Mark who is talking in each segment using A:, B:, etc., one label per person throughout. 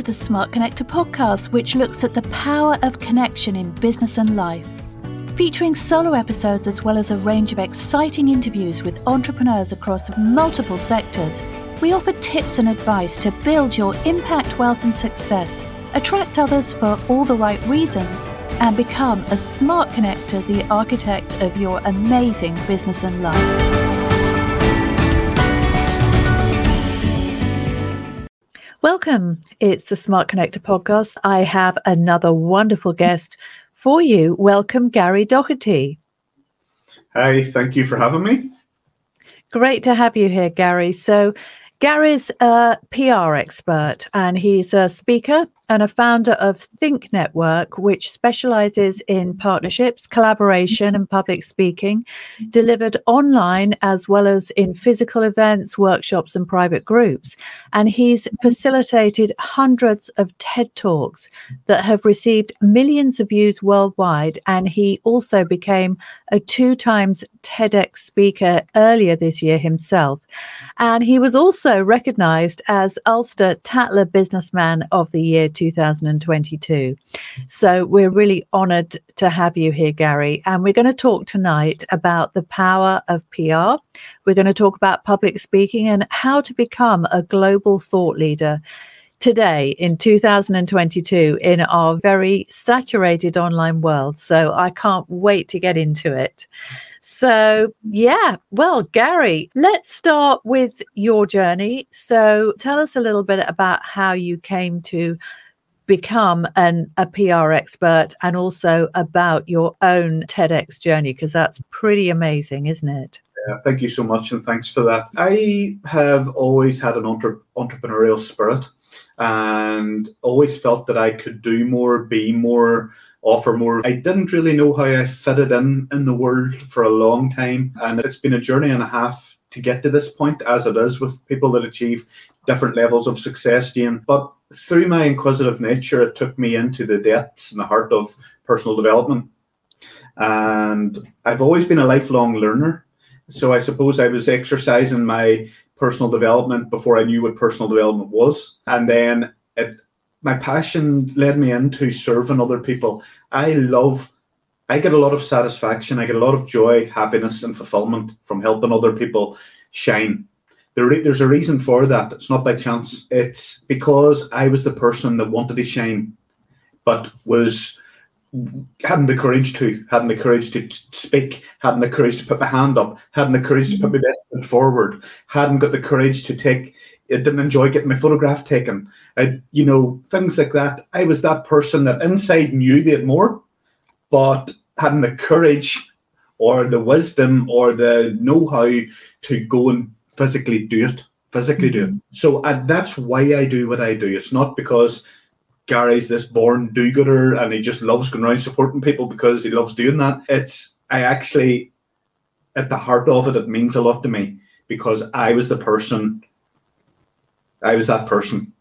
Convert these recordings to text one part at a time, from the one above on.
A: to the Smart Connector podcast, which looks at the power of connection in business and life. Featuring solo episodes as well as a range of exciting interviews with entrepreneurs across multiple sectors, we offer tips and advice to build your impact, wealth, and success, attract others for all the right reasons, and become a smart connector, the architect of your amazing business and life. Welcome. It's the Smart Connector podcast. I have another wonderful guest for you. Welcome, Gary Doherty.
B: Hi, thank you for having me.
A: Great to have you here, Gary. So, Gary's a PR expert and he's a speaker and a founder of Think Network, which specializes in partnerships, collaboration, and public speaking, delivered online as well as in physical events, workshops, and private groups. And he's facilitated hundreds of TED Talks that have received millions of views worldwide. And he also became a two times TEDx speaker earlier this year himself. And he was also recognized as Ulster Tatler Businessman of the Year 2022. So we're really honored to have you here, Gary. And we're going to talk tonight about the power of PR. We're going to talk about public speaking and how to become a global thought leader today in 2022 in our very saturated online world. So I can't wait to get into it. So, yeah, well, Gary, let's start with your journey. So, tell us a little bit about how you came to become an, a PR expert and also about your own TEDx journey, because that's pretty amazing, isn't it?
B: Yeah, thank you so much, and thanks for that. I have always had an entre- entrepreneurial spirit and always felt that I could do more, be more, offer more. I didn't really know how I fitted in in the world for a long time, and it's been a journey and a half to get to this point, as it is with people that achieve different levels of success, Jane. But through my inquisitive nature, it took me into the depths and the heart of personal development. And I've always been a lifelong learner. So I suppose I was exercising my personal development before I knew what personal development was. And then it, my passion led me into serving other people. I love I get a lot of satisfaction, I get a lot of joy, happiness, and fulfillment from helping other people shine. There, there's a reason for that. It's not by chance. It's because I was the person that wanted to shine, but was hadn't the courage to, hadn't the courage to speak, hadn't the courage to put my hand up, hadn't the courage to put my mm-hmm. best foot forward, hadn't got the courage to take. I didn't enjoy getting my photograph taken. I, you know, things like that. I was that person that inside knew they had more, but having the courage or the wisdom or the know-how to go and physically do it physically do it. So that's why i do what i do. It's not because gary's this born do-gooder and he just loves going around supporting people because he loves doing that. It's i actually at the heart of it it means a lot to me because i was the person i was that person.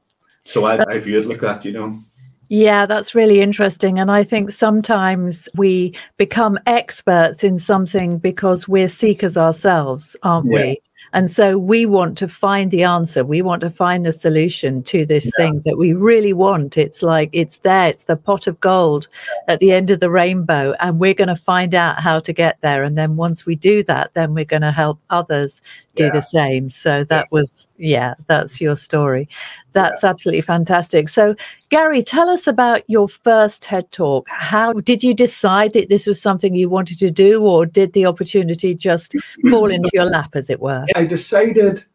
B: So i, I view it like that you know
A: yeah, that's really interesting. And I think sometimes we become experts in something because we're seekers ourselves, aren't yeah. we? And so we want to find the answer. We want to find the solution to this yeah. thing that we really want. It's like it's there, it's the pot of gold at the end of the rainbow. And we're going to find out how to get there. And then once we do that, then we're going to help others do yeah. the same. So that yeah. was, yeah, that's your story. That's absolutely fantastic. So, Gary, tell us about your first TED Talk. How did you decide that this was something you wanted to do, or did the opportunity just fall into your lap, as it were?
B: I decided.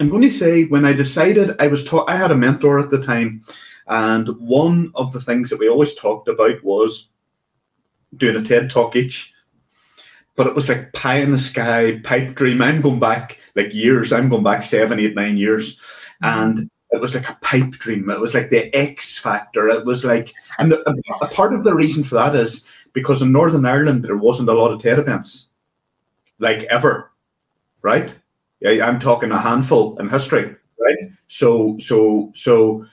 B: I'm going to say when I decided I was taught I had a mentor at the time, and one of the things that we always talked about was doing a TED talk each. But it was like pie in the sky, pipe dream. I'm going back like years. I'm going back seven, eight, nine years, and it was like a pipe dream. It was like the X factor. It was like, and the, a part of the reason for that is because in Northern Ireland there wasn't a lot of TED events, like ever right? I'm talking a handful in history, right? So, so, so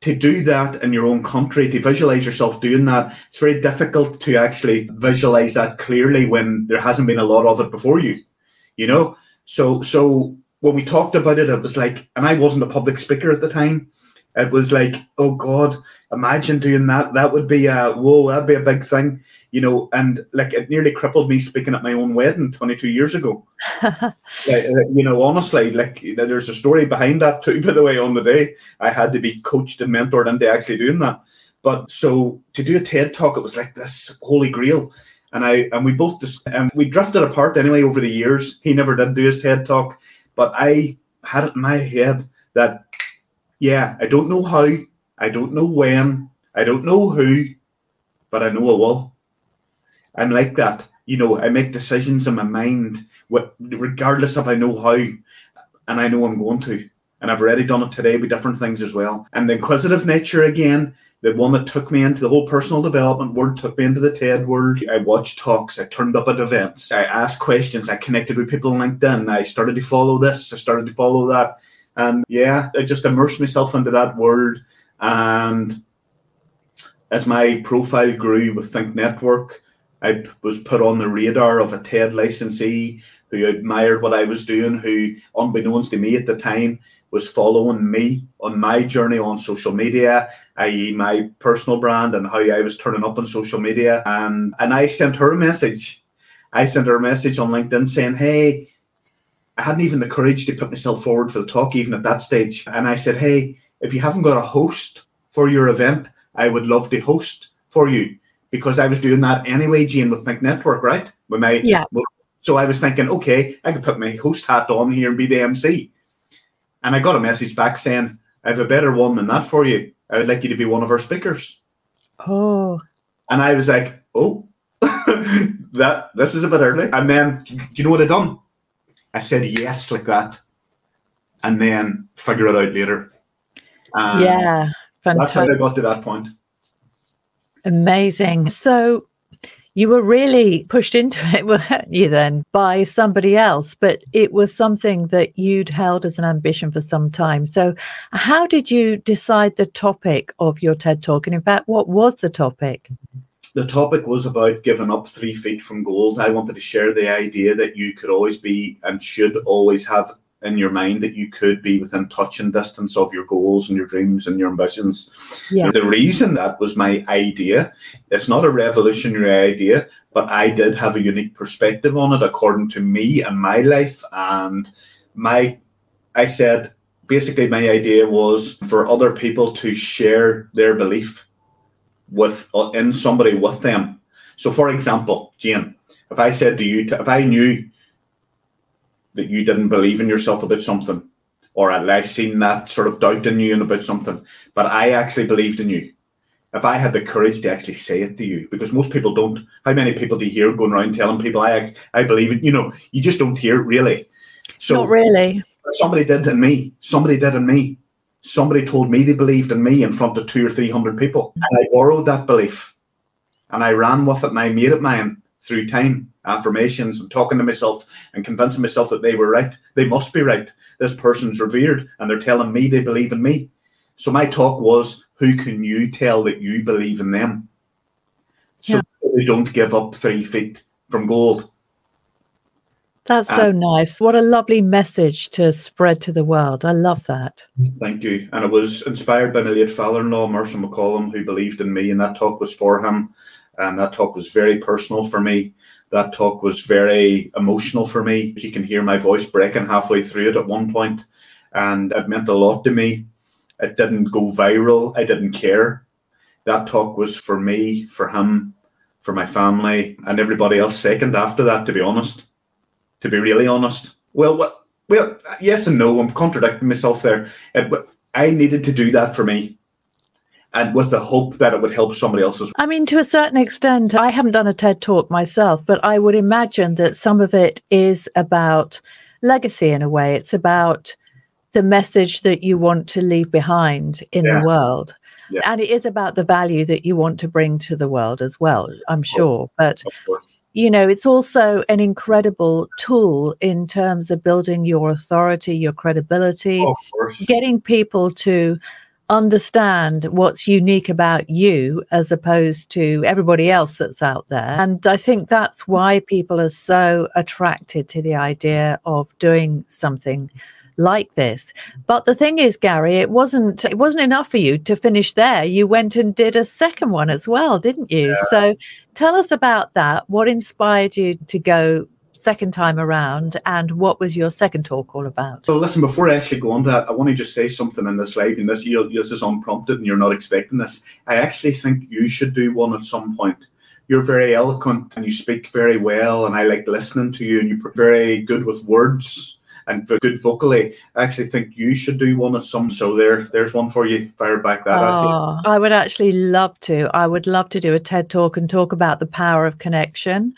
B: to do that in your own country, to visualize yourself doing that, it's very difficult to actually visualize that clearly when there hasn't been a lot of it before you, you know? So, so when we talked about it, it was like, and I wasn't a public speaker at the time, It was like, oh God, imagine doing that. That would be a whoa, that'd be a big thing, you know. And like it nearly crippled me speaking at my own wedding 22 years ago. like, uh, you know, honestly, like there's a story behind that too. By the way, on the day I had to be coached and mentored into actually doing that. But so to do a TED talk, it was like this holy grail. And I and we both just and we drifted apart anyway over the years. He never did do his TED talk, but I had it in my head that yeah, I don't know how, I don't know when, I don't know who, but I know I will. I'm like that. You know, I make decisions in my mind, regardless if I know how, and I know I'm going to. And I've already done it today with different things as well. And the inquisitive nature again, the one that took me into the whole personal development world, took me into the TED world. I watched talks, I turned up at events, I asked questions, I connected with people on LinkedIn, I started to follow this, I started to follow that. And yeah, I just immersed myself into that world. And as my profile grew with Think Network, I was put on the radar of a TED licensee who admired what I was doing, who, unbeknownst to me at the time, was following me on my journey on social media, i.e., my personal brand and how I was turning up on social media. And and I sent her a message. I sent her a message on LinkedIn saying, "Hey, I hadn't even the courage to put myself forward for the talk, even at that stage. And I said, Hey, if you haven't got a host for your event, I would love to host for you because I was doing that anyway, Jane, with Think Network, right? With my
A: yeah.
B: So I was thinking, okay, I could put my host hat on here and be the MC. And I got a message back saying, I have a better one than that for you. I would like you to be one of our speakers.
A: Oh.
B: And I was like, oh, that this is a bit early. And then, do you know what I done? I said yes like that, and then figure it out later.
A: Um, yeah,
B: fantastic. That's how I got to that point.
A: Amazing. So you were really pushed into it, weren't you, then, by somebody else, but it was something that you'd held as an ambition for some time. So, how did you decide the topic of your TED Talk? And in fact, what was the topic?
B: The topic was about giving up three feet from gold. I wanted to share the idea that you could always be and should always have in your mind that you could be within touching distance of your goals and your dreams and your ambitions. Yeah. The reason that was my idea, it's not a revolutionary idea, but I did have a unique perspective on it according to me and my life. And my, I said, basically, my idea was for other people to share their belief with uh, in somebody with them. So, for example, Jane, if I said to you, to, if I knew that you didn't believe in yourself about something, or at least seen that sort of doubt in you and about something, but I actually believed in you. If I had the courage to actually say it to you, because most people don't. How many people do you hear going around telling people I I believe it? You know, you just don't hear it really.
A: So not really.
B: Somebody did in me. Somebody did in me somebody told me they believed in me in front of two or three hundred people. And I borrowed that belief and I ran with it and I made it mine through time, affirmations and talking to myself and convincing myself that they were right. They must be right. This person's revered and they're telling me they believe in me. So my talk was, who can you tell that you believe in them? So yeah. they don't give up three feet from gold.
A: That's uh, so nice. What a lovely message to spread to the world. I love that.
B: Thank you. And it was inspired by my late father in law, Mercer McCollum, who believed in me, and that talk was for him. And that talk was very personal for me. That talk was very emotional for me. You can hear my voice breaking halfway through it at one point. point, and it meant a lot to me. It didn't go viral, I didn't care. That talk was for me, for him, for my family, and everybody else second after that, to be honest to be really honest. Well, what? Well, yes and no. I'm contradicting myself there. Uh, it, I needed to do that for me and with the hope that it would help somebody else's.
A: I mean, to a certain extent, I haven't done a TED talk myself, but I would imagine that some of it is about legacy in a way. It's about the message that you want to leave behind in yeah. the world. Yeah. And it is about the value that you want to bring to the world as well, I'm sure. But you know, it's also an incredible tool in terms of building your authority, your credibility, oh, getting people to understand what's unique about you as opposed to everybody else that's out there. And I think that's why people are so attracted to the idea of doing something like this. But the thing is, Gary, it wasn't it wasn't enough for you to finish there. You went and did a second one as well, didn't you? Yeah. So tell us about that. What inspired you to go second time around and what was your second talk all about
B: so listen before i actually go on that i want to just say something in this live and this you this is unprompted and you're not expecting this i actually think you should do one at some point you're very eloquent and you speak very well and i like listening to you and you're very good with words and for good vocally. I actually think you should do one of some. So there, there's one for you. Fire back that oh,
A: I would actually love to. I would love to do a TED talk and talk about the power of connection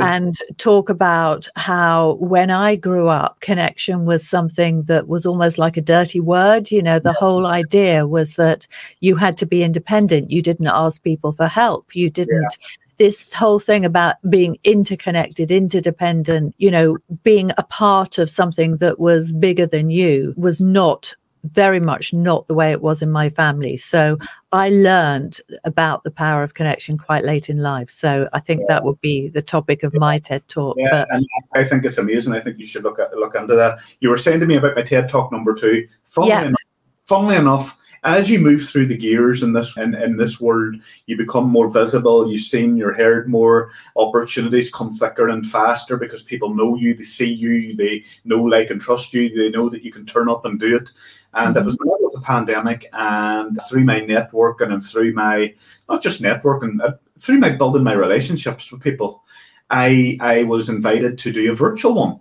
A: and talk about how when I grew up, connection was something that was almost like a dirty word. You know, the yeah. whole idea was that you had to be independent. You didn't ask people for help. You didn't. Yeah this whole thing about being interconnected, interdependent, you know, being a part of something that was bigger than you was not very much not the way it was in my family. So I learned about the power of connection quite late in life. So I think yeah. that would be the topic of my TED talk.
B: Yeah,
A: but,
B: and I think it's amazing. I think you should look at look into that. You were saying to me about my TED talk number two. Funnily, yeah. enough, funnily enough, as you move through the gears in this in, in this world, you become more visible, you've seen, you're heard more, opportunities come thicker and faster because people know you, they see you, they know, like, and trust you, they know that you can turn up and do it. And mm-hmm. it was the middle of the pandemic, and through my networking and through my not just networking, uh, through my building my relationships with people, I I was invited to do a virtual one,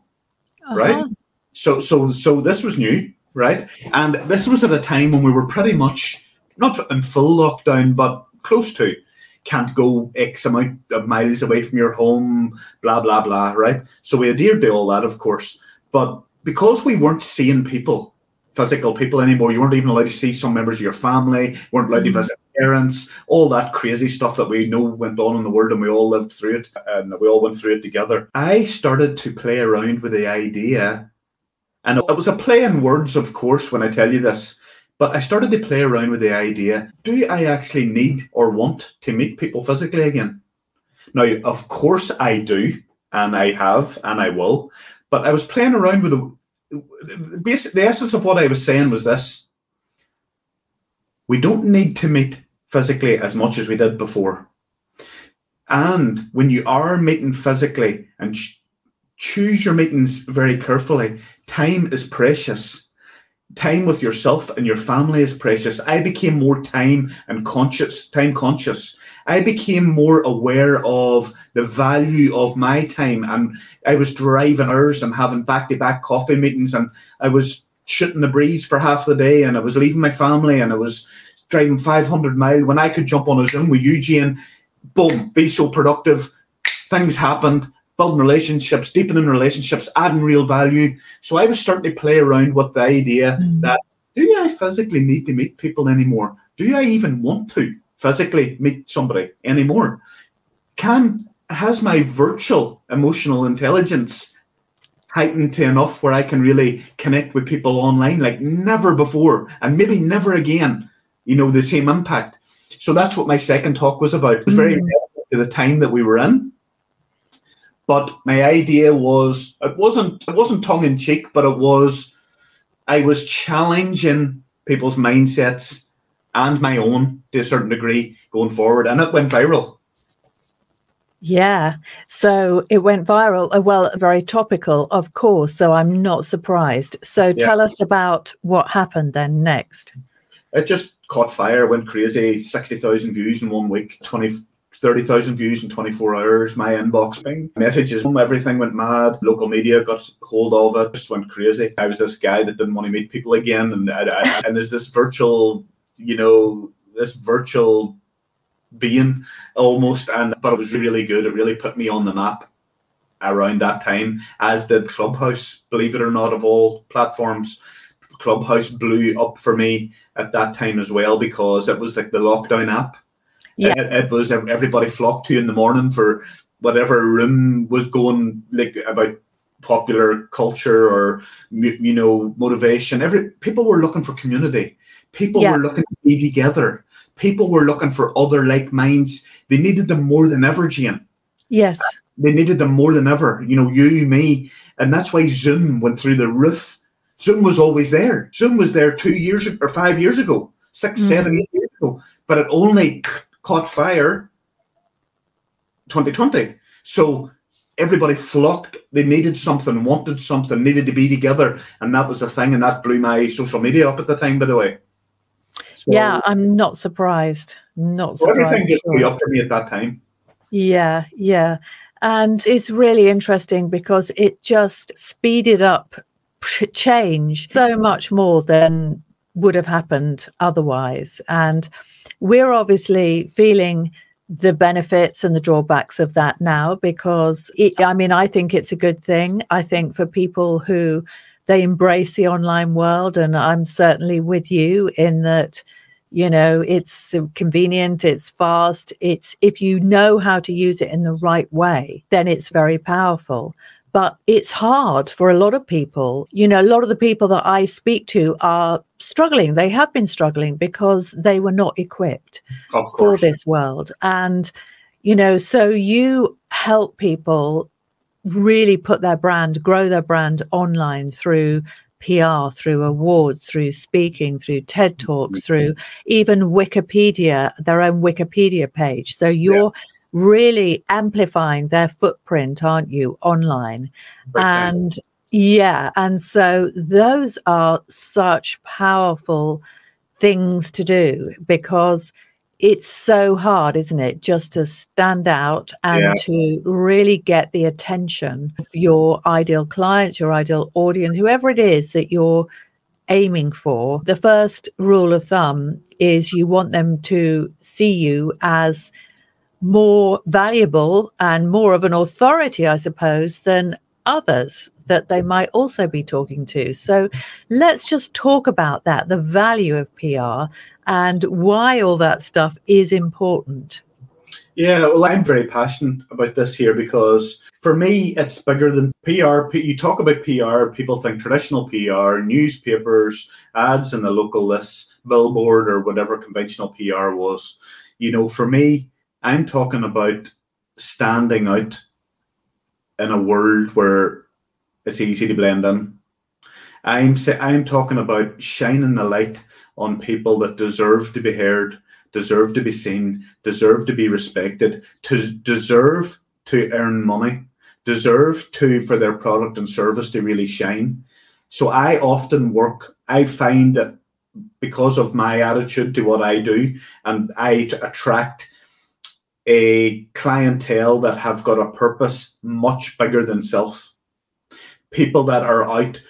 B: uh-huh. right? So so so this was new right? And this was at a time when we were pretty much not in full lockdown, but close to. Can't go X amount of miles away from your home, blah, blah, blah, right? So we adhered to all that, of course. But because we weren't seeing people, physical people anymore, you weren't even allowed to see some members of your family, weren't allowed to mm-hmm. visit parents, all that crazy stuff that we know went on in the world and we all lived through it and we all went through it together. I started to play around with the idea and it was a play in words, of course, when I tell you this. But I started to play around with the idea do I actually need or want to meet people physically again? Now, of course, I do, and I have, and I will. But I was playing around with the basic, the essence of what I was saying was this we don't need to meet physically as much as we did before. And when you are meeting physically and choose your meetings very carefully. Time is precious. Time with yourself and your family is precious. I became more time and conscious, time conscious. I became more aware of the value of my time. And I was driving hours and having back to back coffee meetings. And I was shooting the breeze for half the day. And I was leaving my family and I was driving 500 mile when I could jump on a Zoom with Eugene, boom, be so productive. Things happened building relationships, deepening relationships, adding real value. So I was starting to play around with the idea mm. that do I physically need to meet people anymore? Do I even want to physically meet somebody anymore? Can has my virtual emotional intelligence heightened to enough where I can really connect with people online like never before and maybe never again, you know, the same impact. So that's what my second talk was about. It was very mm. to the time that we were in. But my idea was it wasn't it wasn't tongue in cheek, but it was I was challenging people's mindsets and my own to a certain degree going forward, and it went viral.
A: Yeah. So it went viral. Uh, well, very topical, of course. So I'm not surprised. So yeah. tell us about what happened then next.
B: It just caught fire, went crazy, 60,000 views in one week, 20, 30,000 views in 24 hours. My inbox ping, messages, everything went mad. Local media got hold of it, just went crazy. I was this guy that didn't want to meet people again. And, I, I, and there's this virtual, you know, this virtual being almost. And, but it was really good. It really put me on the map around that time, as did Clubhouse, believe it or not, of all platforms. Clubhouse blew up for me at that time as well because it was like the lockdown app yeah. It, it, was everybody flocked to you in the morning for whatever room was going like about popular culture or you know motivation. Every people were looking for community. People yeah. were looking to be together. People were looking for other like minds. They needed them more than ever, Jane.
A: Yes.
B: They needed them more than ever. You know, you, me, and that's why Zoom went through the roof Zoom was always there. Zoom was there two years or five years ago, six, mm. seven, eight years ago, but it only caught fire 2020. So everybody flocked. They needed something, wanted something, needed to be together, and that was the thing. And that blew my social media up at the time, by the way.
A: So, yeah, I'm not surprised. Not surprised.
B: Everything just blew up for me at that time.
A: Yeah, yeah. And it's really interesting because it just speeded up change so much more than would have happened otherwise. And we're obviously feeling the benefits and the drawbacks of that now because it, I mean, I think it's a good thing. I think for people who they embrace the online world, and I'm certainly with you in that you know it's convenient it's fast it's if you know how to use it in the right way then it's very powerful but it's hard for a lot of people you know a lot of the people that i speak to are struggling they have been struggling because they were not equipped for this world and you know so you help people really put their brand grow their brand online through PR, through awards, through speaking, through TED Talks, mm-hmm. through even Wikipedia, their own Wikipedia page. So you're yeah. Really amplifying their footprint, aren't you, online? and yeah, and so those are such powerful things to do because it's so hard, isn't it, just to stand out and yeah. to really get the attention of your ideal clients, your ideal audience, whoever it is that you're aiming for. The first rule of thumb is you want them to see you as more valuable and more of an authority, I suppose, than others that they might also be talking to. So let's just talk about that the value of PR and why all that stuff is important.
B: Yeah, well, I'm very passionate about this here because for me, it's bigger than PR. You talk about PR, people think traditional PR, newspapers, ads in the local lists, billboard, or whatever conventional PR was. You know, for me, I'm talking about standing out in a world where it's easy to blend in. I'm I'm talking about shining the light on people that deserve to be heard, deserve to be seen, deserve to be respected, to deserve to earn money, deserve to for their product and service to really shine. So I often work. I find that because of my attitude to what I do, and I attract a clientele that have got a purpose much bigger than self. People that are out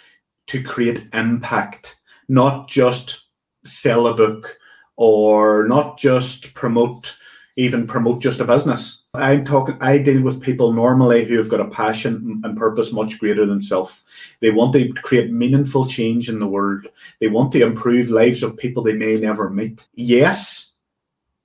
B: to create impact, not just sell a book or not just promote, even promote just a business. I'm talking, I deal with people normally who have got a passion and purpose much greater than self. They want to create meaningful change in the world. They want to improve lives of people they may never meet. Yes,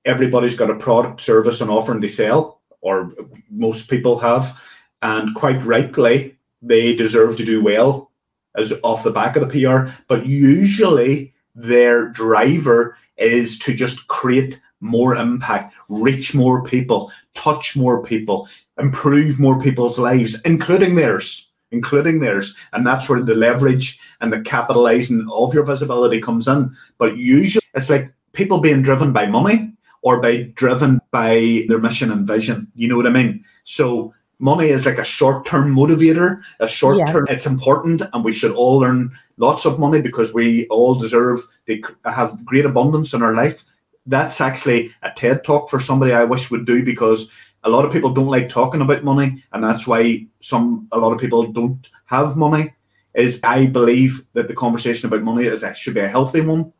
B: everybody's got a product, service, and offering to sell, or most people have, and quite rightly, they deserve to do well as off the back of the PR. But usually, their driver is to just create more impact, reach more people, touch more people, improve more people's lives, including theirs, including theirs. And that's where the leverage and the capitalizing of your visibility comes in. But usually it's like people being driven by money or by driven by their mission and vision. You know what I mean? So money is like a short-term motivator, a short-term. Yeah. It's important, and we should all earn lots of money because we all deserve to have great abundance in our life. That's actually a TED talk for somebody I wish would do because a lot of people don't like talking about money, and that's why some a lot of people don't have money. Is I believe that the conversation about money is should be a healthy one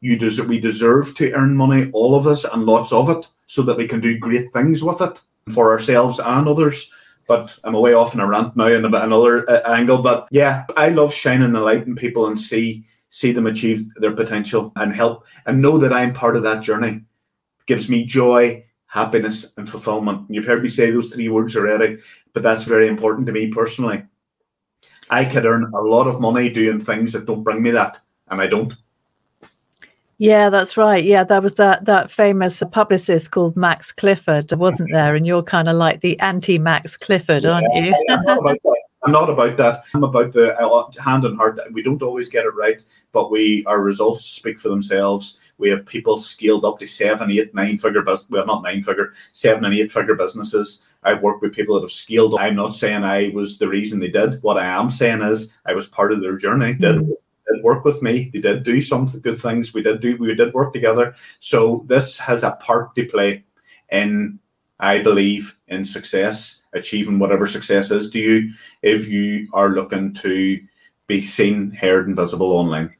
B: you deserve, we deserve to earn money, all of us, and lots of it, so that we can do great things with it for ourselves and others. But I'm away off in a rant now in another uh, angle. But yeah, I love shining the light on people and see see them achieve their potential and help and know that I'm part of that journey. It gives me joy, happiness, and fulfillment. You've heard me say those three words already, but that's very important to me personally. I could earn a lot of money doing things that don't bring me that, and I don't.
A: Yeah, that's right. Yeah, that was that that famous publicist called Max Clifford, wasn't there? And you're kind of like the anti Max Clifford, aren't you?
B: I, I'm not about that. I'm about the uh, hand and heart. We don't always get it right, but we our results speak for themselves. We have people scaled up to seven, eight, nine figure business. Well, not nine figure, seven and eight figure businesses. I've worked with people that have scaled. I'm not saying I was the reason they did. What I am saying is I was part of their journey. Did mm-hmm. Did work with me. They did do some good things. We did do. We did work together. So this has a part to play in, I believe, in success, achieving whatever success is to you. If you are looking to be seen, heard, and visible online.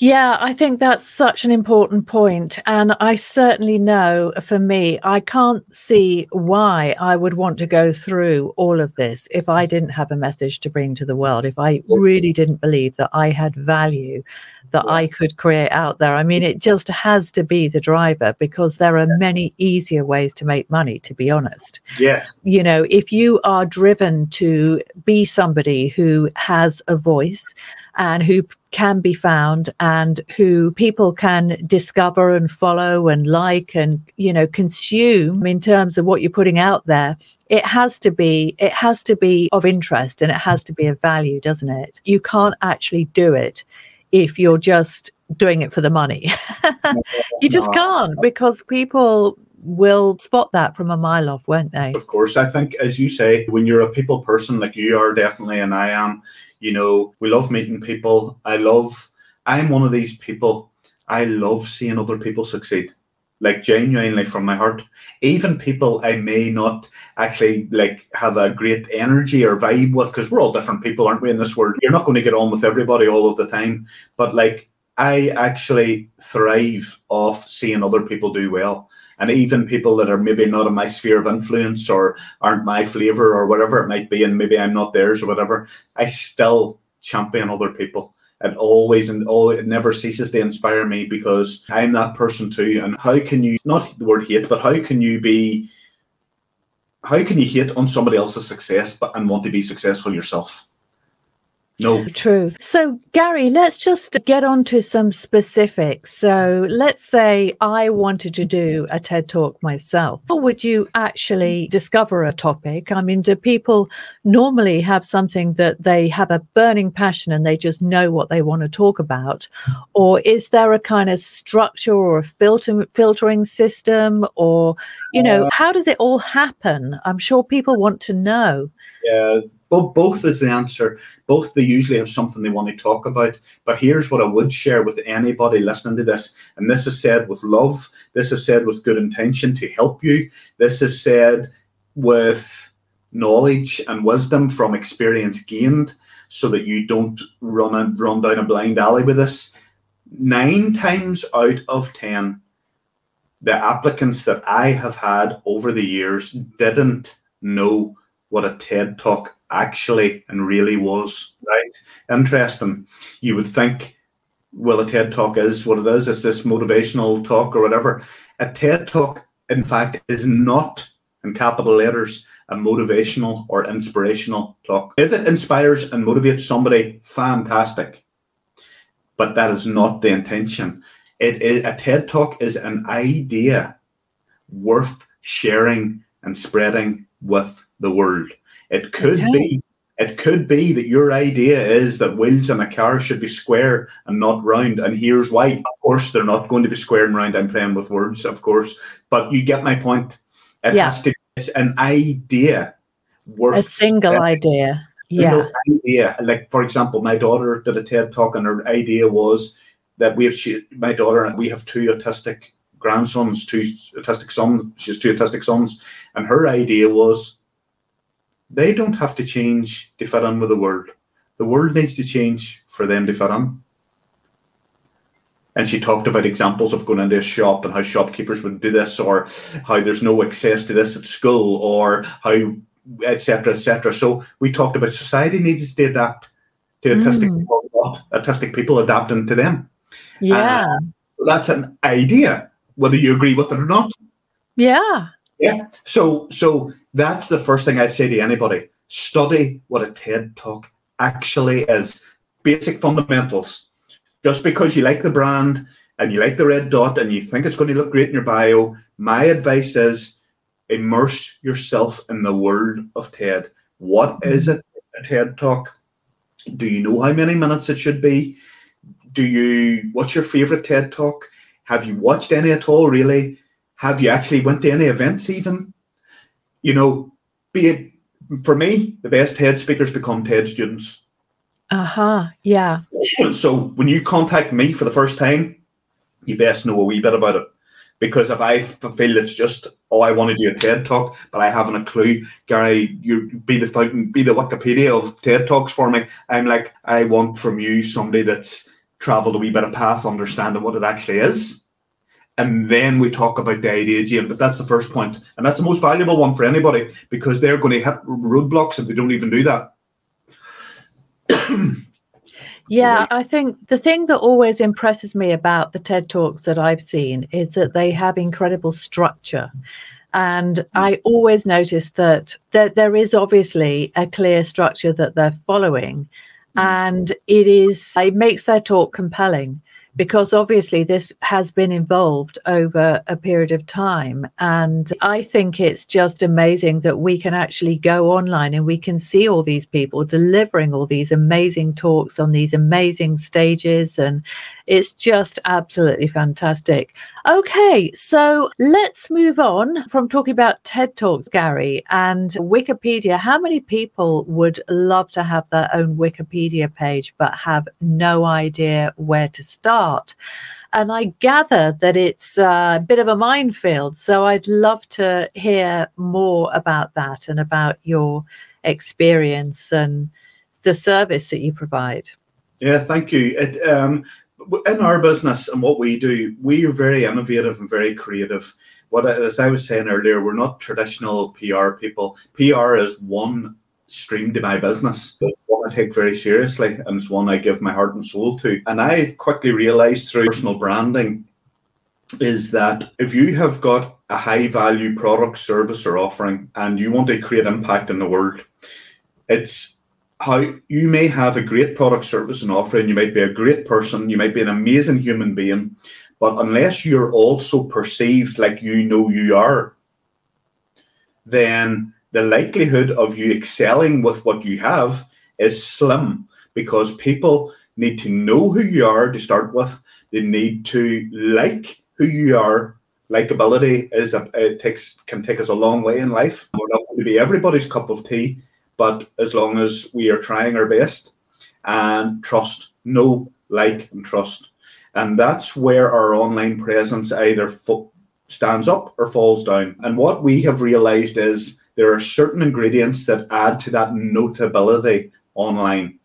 A: Yeah, I think that's such an important point. And I certainly know for me, I can't see why I would want to go through all of this if I didn't have a message to bring to the world, if I really didn't believe that I had value that I could create out there. I mean, it just has to be the driver because there are many easier ways to make money, to be honest.
B: Yes.
A: You know, if you are driven to be somebody who has a voice and who can be found and who people can discover and follow and like and you know consume in terms of what you're putting out there it has to be it has to be of interest and it has to be of value doesn't it? You can't actually do it if you're just doing it for the money. You just can't because people will spot that from a mile off won't they?
B: Of course i think as you say when you're a people person like you are definitely and i am you know, we love meeting people. I love, I'm one of these people. I love seeing other people succeed, like genuinely from my heart. Even people I may not actually like have a great energy or vibe with, because we're all different people, aren't we, in this world? You're not going to get on with everybody all of the time. But like, I actually thrive off seeing other people do well and even people that are maybe not in my sphere of influence or aren't my flavor or whatever it might be, and maybe I'm not theirs or whatever, I still champion other people. It always and all it never ceases to inspire me because I'm that person too. And how can you not the word hate, but how can you be how can you hate on somebody else's success but and want to be successful yourself? No.
A: True. So, Gary, let's just get on to some specifics. So, let's say I wanted to do a TED talk myself. How would you actually discover a topic? I mean, do people normally have something that they have a burning passion and they just know what they want to talk about? Or is there a kind of structure or a filter, filtering system? Or, you know, uh, how does it all happen? I'm sure people want to know.
B: Yeah both is the answer. Both they usually have something they want to talk about. But here's what I would share with anybody listening to this. And this is said with love. This is said with good intention to help you. This is said with knowledge and wisdom from experience gained so that you don't run and run down a blind alley with this. Nine times out of ten, the applicants that I have had over the years didn't know what a TED talk actually and really was. Right. Interesting. You would think, well, a TED talk is what it is. It's this motivational talk or whatever. A TED talk, in fact, is not in capital letters a motivational or inspirational talk. If it inspires and motivates somebody, fantastic. But that is not the intention. It is a TED talk is an idea worth sharing and spreading with the world. It could okay. be it could be that your idea is that wheels in a car should be square and not round, and here's why. Of course, they're not going to be square and round. I'm playing with words, of course, but you get my point. It yeah. has to. It's an idea
A: worth a single idea. Yeah.
B: Idea. Like for example, my daughter did a TED talk, and her idea was that we have she, my daughter and we have two autistic grandsons, two autistic sons. She has two autistic sons, and her idea was they don't have to change to fit in with the world. The world needs to change for them to fit in. And she talked about examples of going into a shop and how shopkeepers would do this, or how there's no access to this at school, or how etc. etc. So we talked about society needs to adapt to autistic mm. people, autistic people adapting to them.
A: Yeah, uh,
B: that's an idea, whether you agree with it or not.
A: Yeah,
B: yeah. So so that's the first thing I'd say to anybody. Study what a TED talk actually is. Basic fundamentals. Just because you like the brand and you like the red dot and you think it's going to look great in your bio, my advice is immerse yourself in the world of TED. What is it a TED talk? Do you know how many minutes it should be? Do you what's your favorite TED talk? Have you watched any at all really? Have you actually went to any events even? You know, be it for me, the best TED speakers become TED students.
A: Uh-huh. Yeah.
B: So when you contact me for the first time, you best know a wee bit about it. Because if I feel it's just, oh, I want to do a TED talk, but I haven't a clue, Gary, you be the fountain, be the Wikipedia of TED talks for me. I'm like, I want from you somebody that's traveled a wee bit of path, understanding what it actually is. And then we talk about the idea, Jane. But that's the first point, and that's the most valuable one for anybody because they're going to hit roadblocks if they don't even do that.
A: Yeah, I think the thing that always impresses me about the TED Talks that I've seen is that they have incredible structure. And mm. I always notice that there, there is obviously a clear structure that they're following. Mm. And it is, it makes their talk compelling because obviously this has been involved over a period of time. And I think it's just amazing that we can actually go online and we can see all these people delivering all these amazing talks on these amazing stages. And it's just absolutely fantastic. Okay, so let's move on from talking about TED Talks, Gary, and Wikipedia. How many people would love to have their own Wikipedia page but have no idea where to start? And I gather that it's a bit of a minefield. So I'd love to hear more about that and about your experience and the service that you provide.
B: Yeah, thank you. It, um, in our business and what we do, we are very innovative and very creative. What as I was saying earlier, we're not traditional PR people. PR is one stream to my business, one I take very seriously, and it's one I give my heart and soul to. And I've quickly realised through personal branding is that if you have got a high value product, service, or offering, and you want to create impact in the world, it's how you may have a great product, service, and offering. You might be a great person. You might be an amazing human being. But unless you're also perceived like you know you are, then the likelihood of you excelling with what you have is slim because people need to know who you are to start with. They need to like who you are. Likability is a, it takes can take us a long way in life. We're not going to be everybody's cup of tea, but as long as we are trying our best and trust, know, like, and trust. And that's where our online presence either fo- stands up or falls down. And what we have realized is there are certain ingredients that add to that notability online,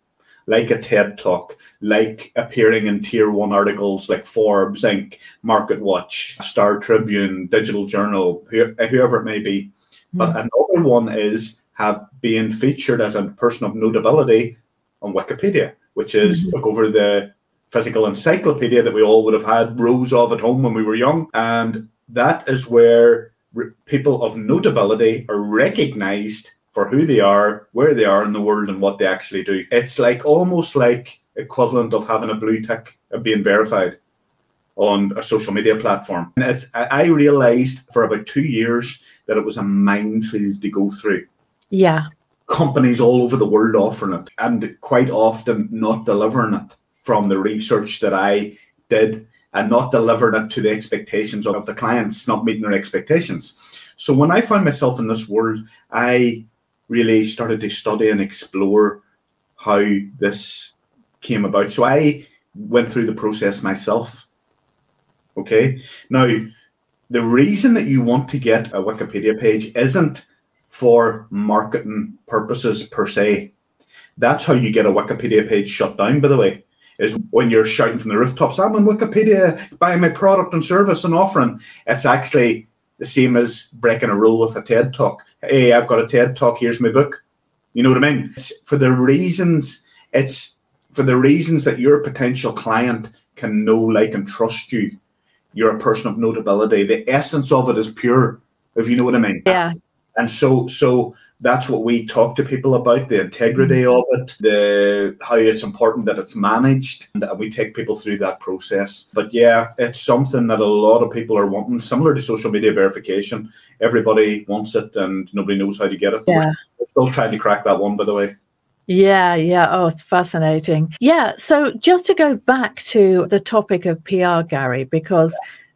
B: like a TED Talk, like appearing in tier one articles like Forbes, Inc., Market Watch, Star Tribune, Digital Journal, whoever it may be. Mm. But another one is have been featured as a person of notability on Wikipedia, which is mm-hmm. look over the physical encyclopedia that we all would have had rows of at home when we were young. And that is where re- people of notability are recognized for who they are, where they are in the world, and what they actually do. It's like almost like equivalent of having a blue tick and being verified on a social media platform. And it's I realized for about two years that it was a minefield to go through
A: yeah.
B: Companies all over the world offering it and quite often not delivering it from the research that I did and not delivering it to the expectations of the clients, not meeting their expectations. So when I found myself in this world, I really started to study and explore how this came about. So I went through the process myself. Okay. Now, the reason that you want to get a Wikipedia page isn't for marketing purposes per se. That's how you get a Wikipedia page shut down, by the way, is when you're shouting from the rooftops, I'm on Wikipedia buying my product and service and offering. It's actually the same as breaking a rule with a TED talk. Hey, I've got a TED talk, here's my book. You know what I mean? It's for the reasons it's for the reasons that your potential client can know, like, and trust you. You're a person of notability. The essence of it is pure, if you know what I mean.
A: Yeah,
B: and so so that's what we talk to people about the integrity mm-hmm. of it the how it's important that it's managed and we take people through that process but yeah it's something that a lot of people are wanting similar to social media verification everybody wants it and nobody knows how to get it
A: yeah.
B: we're still trying to crack that one by the way
A: Yeah, yeah. Oh, it's fascinating. Yeah. So just to go back to the topic of PR, Gary, because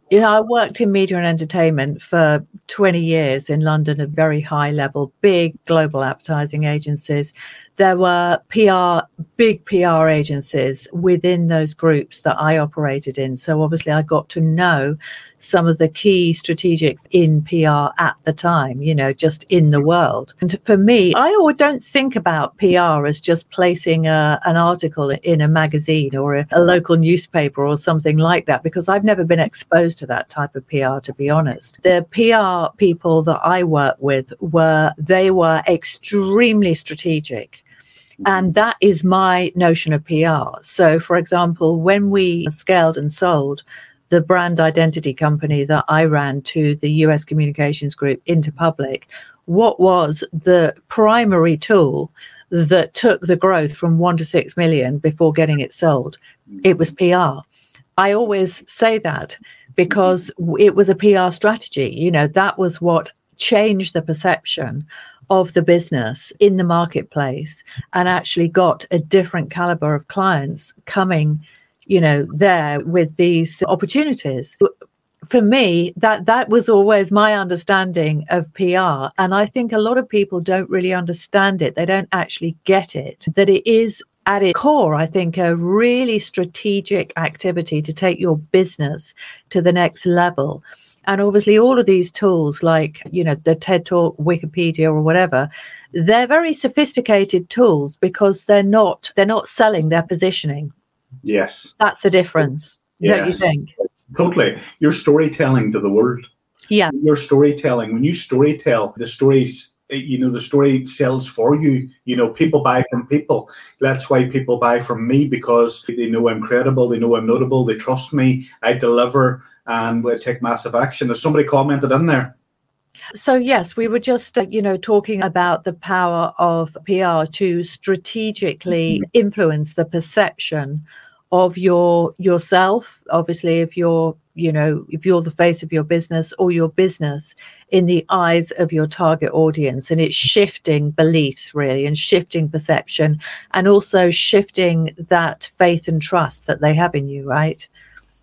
A: you know, I worked in media and entertainment for 20 years in London at very high level, big global advertising agencies there were PR, big PR agencies within those groups that I operated in. So obviously, I got to know some of the key strategics in PR at the time, you know, just in the world. And for me, I don't think about PR as just placing a, an article in a magazine or a, a local newspaper or something like that, because I've never been exposed to that type of PR, to be honest. The PR people that I work with were, they were extremely strategic and that is my notion of PR. So, for example, when we scaled and sold the brand identity company that I ran to the US communications group Interpublic, what was the primary tool that took the growth from one to six million before getting it sold? It was PR. I always say that because it was a PR strategy. You know, that was what changed the perception of the business in the marketplace and actually got a different caliber of clients coming you know there with these opportunities. For me that that was always my understanding of PR and I think a lot of people don't really understand it. They don't actually get it that it is at its core I think a really strategic activity to take your business to the next level. And obviously, all of these tools, like you know the TED Talk, Wikipedia, or whatever, they're very sophisticated tools because they're not they're not selling, they're positioning.
B: Yes,
A: that's the difference, yes. don't you think?
B: Totally, you're storytelling to the world.
A: Yeah,
B: you're storytelling. When you storytell, the stories eh, you know the story sells for you you know people buy from people that's why people buy from me because they know i'm credible they know i'm notable they trust me i deliver and we take massive action. As somebody commented in there.
A: So yes, we were just uh, you know talking about the power of PR to strategically mm-hmm. influence the perception of your yourself. Obviously, if you're you know if you're the face of your business or your business in the eyes of your target audience, and it's shifting beliefs really and shifting perception, and also shifting that faith and trust that they have in you, right?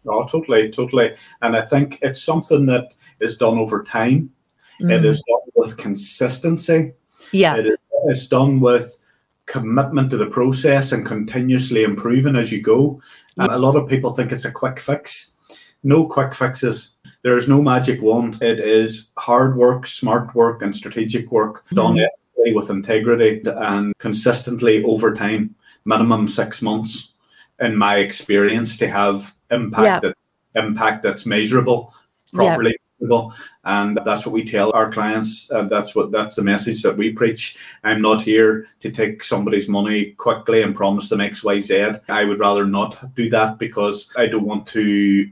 B: oh totally, totally. And I think it's something that is done over time. Mm. It is done with consistency.
A: Yeah.
B: It is it's done with commitment to the process and continuously improving as you go. And a lot of people think it's a quick fix. No quick fixes. There is no magic wand. It is hard work, smart work, and strategic work mm. done with integrity and consistently over time, minimum six months in my experience to have impact yeah. that impact that's measurable properly yeah. And that's what we tell our clients. And that's what that's the message that we preach. I'm not here to take somebody's money quickly and promise them X, Y, Z. I would rather not do that because I don't want to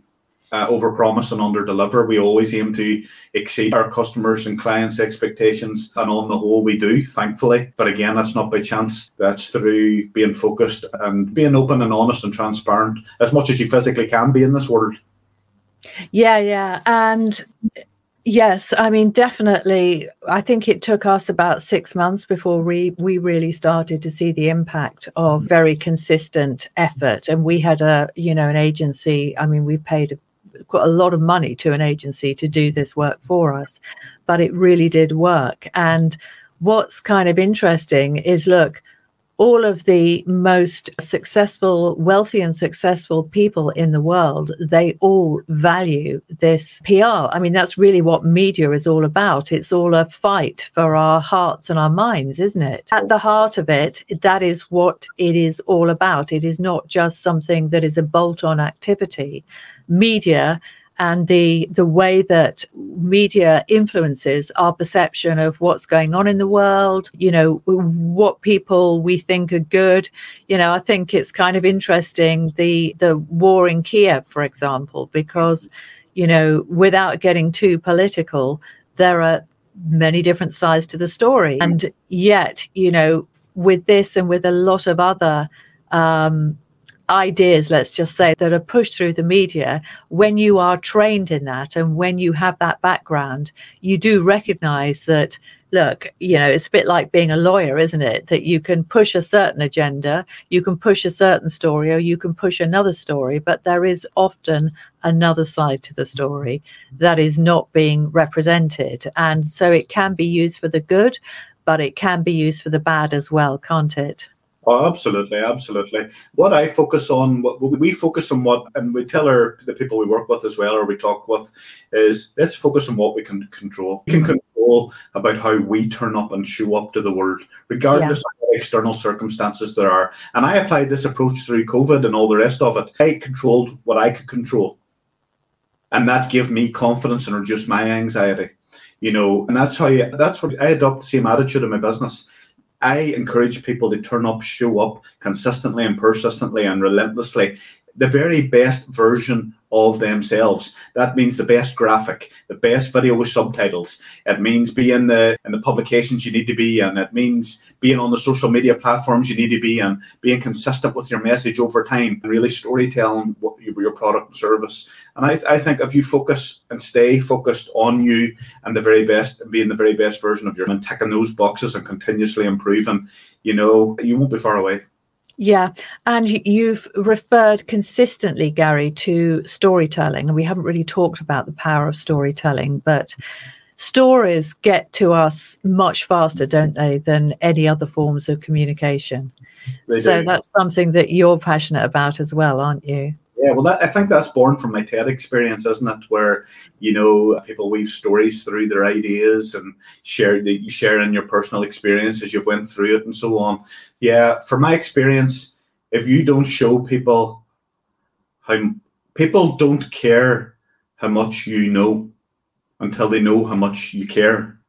B: uh, overpromise and underdeliver. We always aim to exceed our customers and clients' expectations, and on the whole, we do, thankfully. But again, that's not by chance. That's through being focused and being open and honest and transparent as much as you physically can be in this world.
A: Yeah, yeah, and Yes, I mean definitely. I think it took us about six months before we we really started to see the impact of mm. very consistent effort. And we had a you know an agency. I mean, we paid quite a lot of money to an agency to do this work for us, but it really did work. And what's kind of interesting is look, all of the most successful, wealthy, and successful people in the world, they all value this PR. I mean, that's really what media is all about. It's all a fight for our hearts and our minds, isn't it? At the heart of it, that is what it is all about. It is not just something that is a bolt on activity. Media and the the way that media influences our perception of what's going on in the world you know what people we think are good. You know i think it's kind of interesting the the war in kiev for example because you know without getting too political there are many different sides to the story. And yet you know with this and with a lot of other um, ideas, let's just say, that are pushed through the media, when you are trained in that and when you have that background, you do recognize that look, you know, it's a bit like being a lawyer, isn't it? That you can push a certain agenda, you can push a certain story, or you can push another story, but there is often another side to the story that is not being represented. And so it can be used for the good, but it can be used for the bad as well, can't it?
B: Oh, absolutely, absolutely. What I focus on, what we focus on, what and we tell our the people we work with as well, or we talk with, is let's focus on what we can control. We can control about how we turn up and show up to the world, regardless yeah. of what external circumstances there are. And I applied this approach through COVID and all the rest of it. I controlled what I could control, and that gave me confidence and reduced my anxiety. You know, and that's how you, that's what I adopt the same attitude in my business I encourage people to turn up, show up consistently and persistently and relentlessly. The very best version of themselves. That means the best graphic, the best video with subtitles. It means being the in the publications you need to be and It means being on the social media platforms you need to be and being consistent with your message over time and really storytelling your product and service. And I, I think if you focus and stay focused on you and the very best and being the very best version of your and ticking those boxes and continuously improving, you know, you won't be far away.
A: Yeah. And you've referred consistently, Gary, to storytelling. And we haven't really talked about the power of storytelling, but stories get to us much faster, don't they, than any other forms of communication. They so do. that's something that you're passionate about as well, aren't you?
B: Yeah, well, that, I think that's born from my TED experience, isn't it? Where you know people weave stories through their ideas and share you share in your personal experiences you've went through it and so on. Yeah, from my experience, if you don't show people how people don't care how much you know until they know how much you care.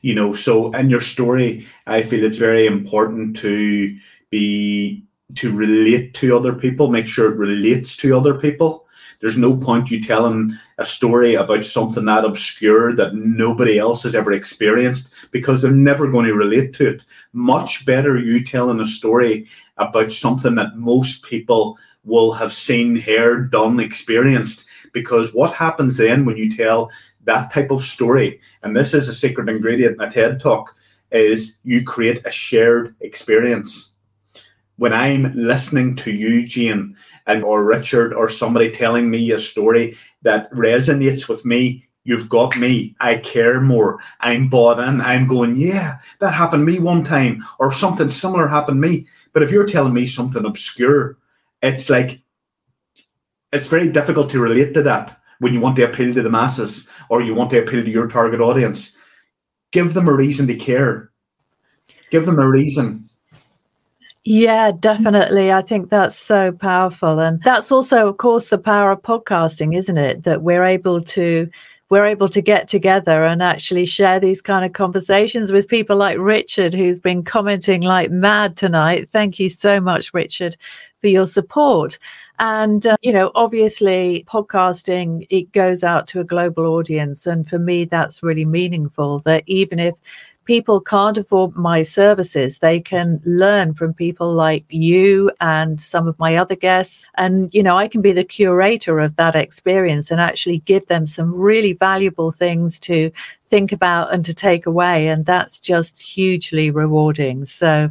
B: You know, so in your story, I feel it's very important to be to relate to other people, make sure it relates to other people. There's no point you telling a story about something that obscure that nobody else has ever experienced because they're never going to relate to it. Much better you telling a story about something that most people will have seen, heard, done, experienced. Because what happens then when you tell that type of story, and this is a secret ingredient in a TED talk, is you create a shared experience when I'm listening to you, Jane, and or Richard or somebody telling me a story that resonates with me, you've got me. I care more. I'm bought in. I'm going, yeah, that happened to me one time, or something similar happened to me. But if you're telling me something obscure, it's like it's very difficult to relate to that when you want to appeal to the masses or you want to appeal to your target audience. Give them a reason to care. Give them a reason
A: yeah, definitely. I think that's so powerful. And that's also, of course, the power of podcasting, isn't it? That we're able to we're able to get together and actually share these kind of conversations with people like Richard, who's been commenting like mad tonight. Thank you so much, Richard, for your support. And, uh, you know, obviously, podcasting, it goes out to a global audience. And for me, that's really meaningful that even if people can't afford my services, they can learn from people like you and some of my other guests. And, you know, I can be the curator of that experience and actually give them some really valuable things to think about and to take away. And that's just hugely rewarding. So,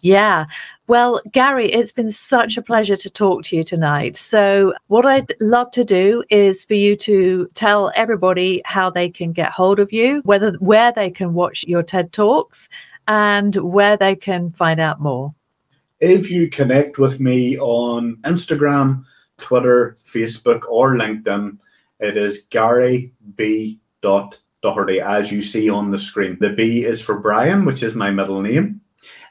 A: yeah. Well, Gary, it's been such a pleasure to talk to you tonight. So, what I'd love to do is for you to tell everybody how they can get hold of you, whether where they can watch your TED Talks, and where they can find out more.
B: If you connect with me on Instagram, Twitter, Facebook, or LinkedIn, it is Gary B. Doherty, as you see on the screen. The B is for Brian, which is my middle name.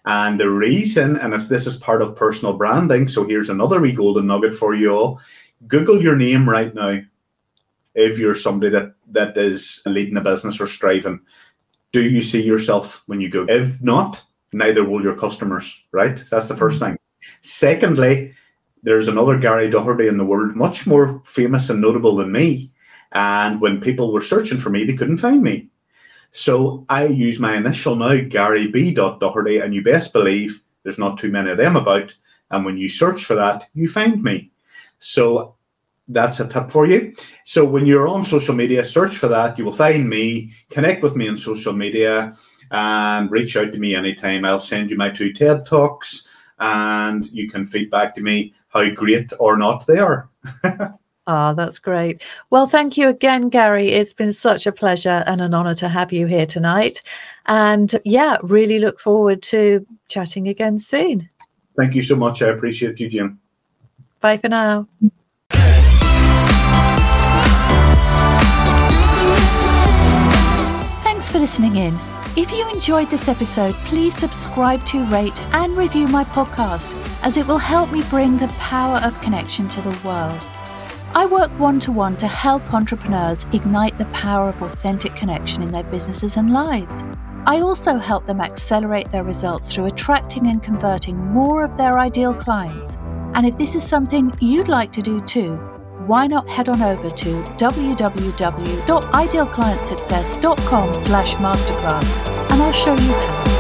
B: And the reason, and this is part of personal branding, so here's another wee golden nugget for you all. Google your name right now if you're somebody that, that is leading a business or striving. Do you see yourself when you go? If not, neither will your customers, right? That's the first mm-hmm. thing. Secondly, there's another Gary Doherty in the world, much more famous and notable than me. And when people were searching for me, they couldn't find me. So I use my initial now, Gary B. And you best believe there's not too many of them about. And when you search for that, you find me. So that's a tip for you. So when you're on social media, search for that. You will find me, connect with me on social media, and reach out to me anytime. I'll send you my two TED Talks, and you can feedback to me how great or not they are.
A: Ah, oh, that's great. Well, thank you again, Gary. It's been such a pleasure and an honor to have you here tonight. And yeah, really look forward to chatting again soon.
B: Thank you so much. I appreciate you, Jim.
A: Bye for now. Thanks for listening in. If you enjoyed this episode, please subscribe to, rate, and review my podcast, as it will help me bring the power of connection to the world. I work one to one to help entrepreneurs ignite the power of authentic connection in their businesses and lives. I also help them accelerate their results through attracting and converting more of their ideal clients. And if this is something you'd like to do too, why not head on over to www.idealclientsuccess.com slash masterclass and I'll show you how.